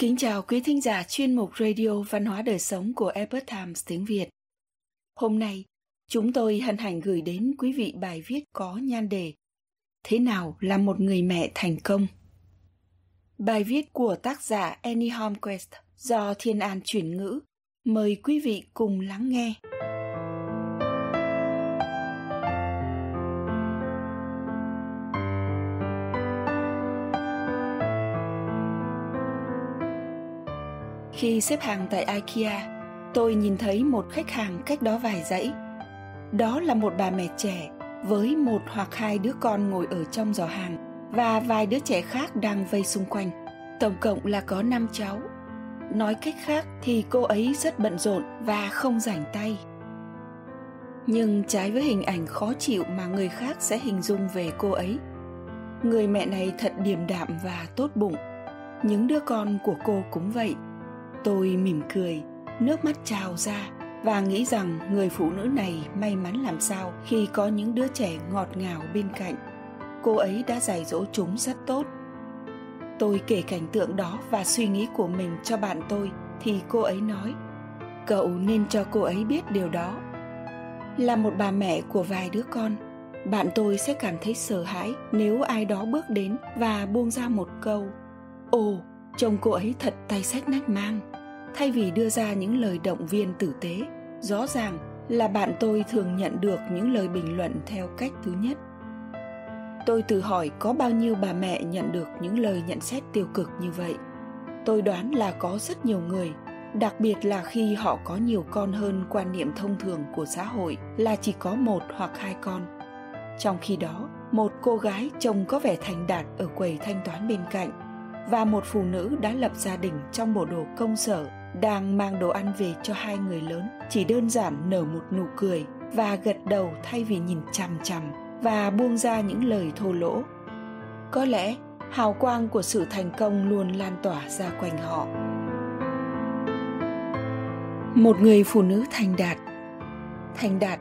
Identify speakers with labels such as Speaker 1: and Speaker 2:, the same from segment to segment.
Speaker 1: Kính chào quý thính giả chuyên mục Radio Văn hóa Đời Sống của Epoch Times tiếng Việt. Hôm nay, chúng tôi hân hạnh gửi đến quý vị bài viết có nhan đề Thế nào là một người mẹ thành công? Bài viết của tác giả Annie Holmquist do Thiên An chuyển ngữ. Mời quý vị cùng lắng nghe. Khi xếp hàng tại IKEA, tôi nhìn thấy một khách hàng cách đó vài dãy. Đó là một bà mẹ trẻ với một hoặc hai đứa con ngồi ở trong giỏ hàng và vài đứa trẻ khác đang vây xung quanh. Tổng cộng là có 5 cháu. Nói cách khác thì cô ấy rất bận rộn và không rảnh tay. Nhưng trái với hình ảnh khó chịu mà người khác sẽ hình dung về cô ấy, người mẹ này thật điềm đạm và tốt bụng. Những đứa con của cô cũng vậy tôi mỉm cười, nước mắt trào ra và nghĩ rằng người phụ nữ này may mắn làm sao khi có những đứa trẻ ngọt ngào bên cạnh. Cô ấy đã dạy dỗ chúng rất tốt. Tôi kể cảnh tượng đó và suy nghĩ của mình cho bạn tôi, thì cô ấy nói, cậu nên cho cô ấy biết điều đó. Là một bà mẹ của vài đứa con, bạn tôi sẽ cảm thấy sợ hãi nếu ai đó bước đến và buông ra một câu, ồ chồng cô ấy thật tay sách nách mang, thay vì đưa ra những lời động viên tử tế, rõ ràng là bạn tôi thường nhận được những lời bình luận theo cách thứ nhất. Tôi tự hỏi có bao nhiêu bà mẹ nhận được những lời nhận xét tiêu cực như vậy. Tôi đoán là có rất nhiều người, đặc biệt là khi họ có nhiều con hơn quan niệm thông thường của xã hội là chỉ có một hoặc hai con. Trong khi đó, một cô gái trông có vẻ thành đạt ở quầy thanh toán bên cạnh và một phụ nữ đã lập gia đình trong bộ đồ công sở, đang mang đồ ăn về cho hai người lớn, chỉ đơn giản nở một nụ cười và gật đầu thay vì nhìn chằm chằm và buông ra những lời thô lỗ. Có lẽ, hào quang của sự thành công luôn lan tỏa ra quanh họ. Một người phụ nữ thành đạt. Thành đạt.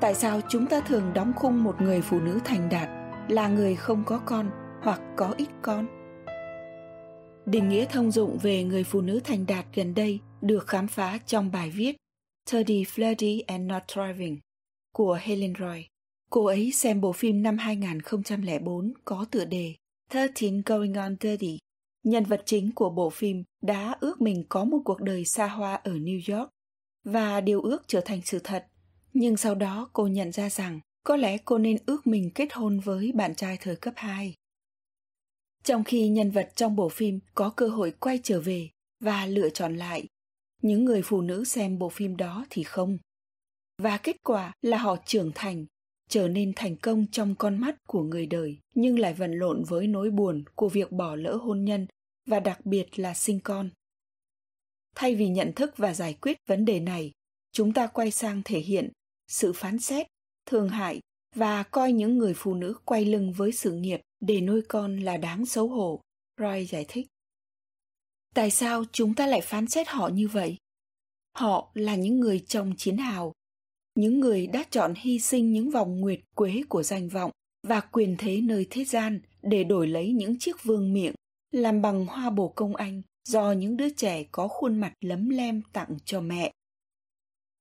Speaker 1: Tại sao chúng ta thường đóng khung một người phụ nữ thành đạt là người không có con hoặc có ít con? Định nghĩa thông dụng về người phụ nữ thành đạt gần đây được khám phá trong bài viết 30 Flirty and Not Thriving của Helen Roy. Cô ấy xem bộ phim năm 2004 có tựa đề 13 Going on 30. Nhân vật chính của bộ phim đã ước mình có một cuộc đời xa hoa ở New York và điều ước trở thành sự thật. Nhưng sau đó cô nhận ra rằng có lẽ cô nên ước mình kết hôn với bạn trai thời cấp 2 trong khi nhân vật trong bộ phim có cơ hội quay trở về và lựa chọn lại, những người phụ nữ xem bộ phim đó thì không. Và kết quả là họ trưởng thành, trở nên thành công trong con mắt của người đời, nhưng lại vận lộn với nỗi buồn của việc bỏ lỡ hôn nhân và đặc biệt là sinh con. Thay vì nhận thức và giải quyết vấn đề này, chúng ta quay sang thể hiện sự phán xét, thương hại và coi những người phụ nữ quay lưng với sự nghiệp để nuôi con là đáng xấu hổ, roy giải thích. Tại sao chúng ta lại phán xét họ như vậy? Họ là những người chồng chiến hào, những người đã chọn hy sinh những vòng nguyệt quế của danh vọng và quyền thế nơi thế gian để đổi lấy những chiếc vương miệng, làm bằng hoa bồ công anh do những đứa trẻ có khuôn mặt lấm lem tặng cho mẹ.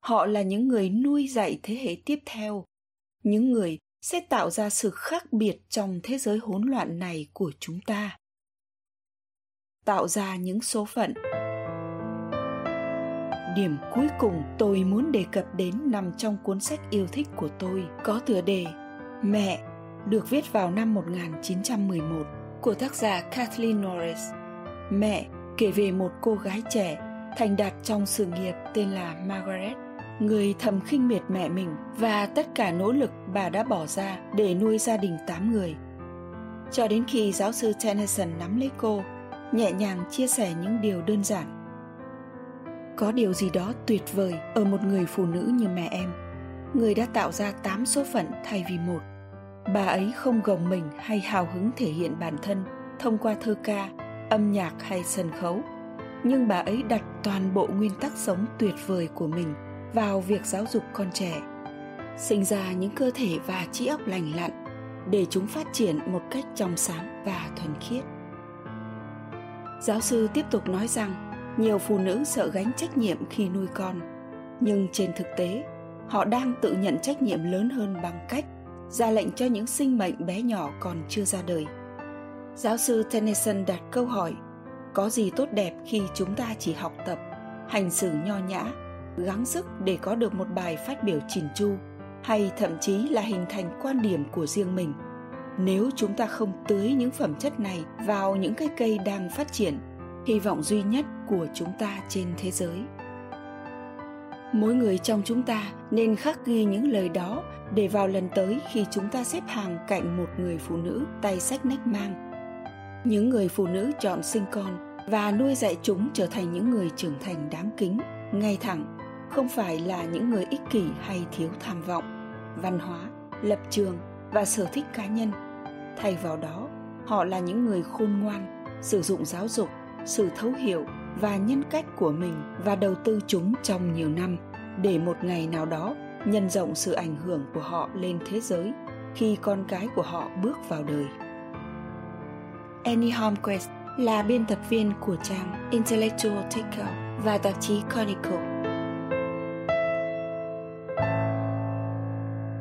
Speaker 1: Họ là những người nuôi dạy thế hệ tiếp theo, những người sẽ tạo ra sự khác biệt trong thế giới hỗn loạn này của chúng ta. Tạo ra những số phận. Điểm cuối cùng tôi muốn đề cập đến nằm trong cuốn sách yêu thích của tôi, có tựa đề Mẹ, được viết vào năm 1911 của tác giả Kathleen Norris. Mẹ kể về một cô gái trẻ thành đạt trong sự nghiệp tên là Margaret người thầm khinh miệt mẹ mình và tất cả nỗ lực bà đã bỏ ra để nuôi gia đình tám người. Cho đến khi giáo sư Tennyson nắm lấy cô, nhẹ nhàng chia sẻ những điều đơn giản. Có điều gì đó tuyệt vời ở một người phụ nữ như mẹ em, người đã tạo ra tám số phận thay vì một. Bà ấy không gồng mình hay hào hứng thể hiện bản thân thông qua thơ ca, âm nhạc hay sân khấu, nhưng bà ấy đặt toàn bộ nguyên tắc sống tuyệt vời của mình vào việc giáo dục con trẻ sinh ra những cơ thể và trí óc lành lặn để chúng phát triển một cách trong sáng và thuần khiết Giáo sư tiếp tục nói rằng nhiều phụ nữ sợ gánh trách nhiệm khi nuôi con, nhưng trên thực tế, họ đang tự nhận trách nhiệm lớn hơn bằng cách ra lệnh cho những sinh mệnh bé nhỏ còn chưa ra đời. Giáo sư Tennyson đặt câu hỏi, có gì tốt đẹp khi chúng ta chỉ học tập, hành xử nho nhã, gắng sức để có được một bài phát biểu chỉn chu, hay thậm chí là hình thành quan điểm của riêng mình. Nếu chúng ta không tưới những phẩm chất này vào những cái cây đang phát triển, hy vọng duy nhất của chúng ta trên thế giới. Mỗi người trong chúng ta nên khắc ghi những lời đó để vào lần tới khi chúng ta xếp hàng cạnh một người phụ nữ tay sách nách mang. Những người phụ nữ chọn sinh con và nuôi dạy chúng trở thành những người trưởng thành đáng kính ngay thẳng không phải là những người ích kỷ hay thiếu tham vọng văn hóa, lập trường và sở thích cá nhân thay vào đó, họ là những người khôn ngoan, sử dụng giáo dục, sự thấu hiểu và nhân cách của mình và đầu tư chúng trong nhiều năm để một ngày nào đó nhân rộng sự ảnh hưởng của họ lên thế giới khi con cái của họ bước vào đời. Annie Holmquist là biên tập viên của trang Intellectual Takeout và tạp chí Chronicle.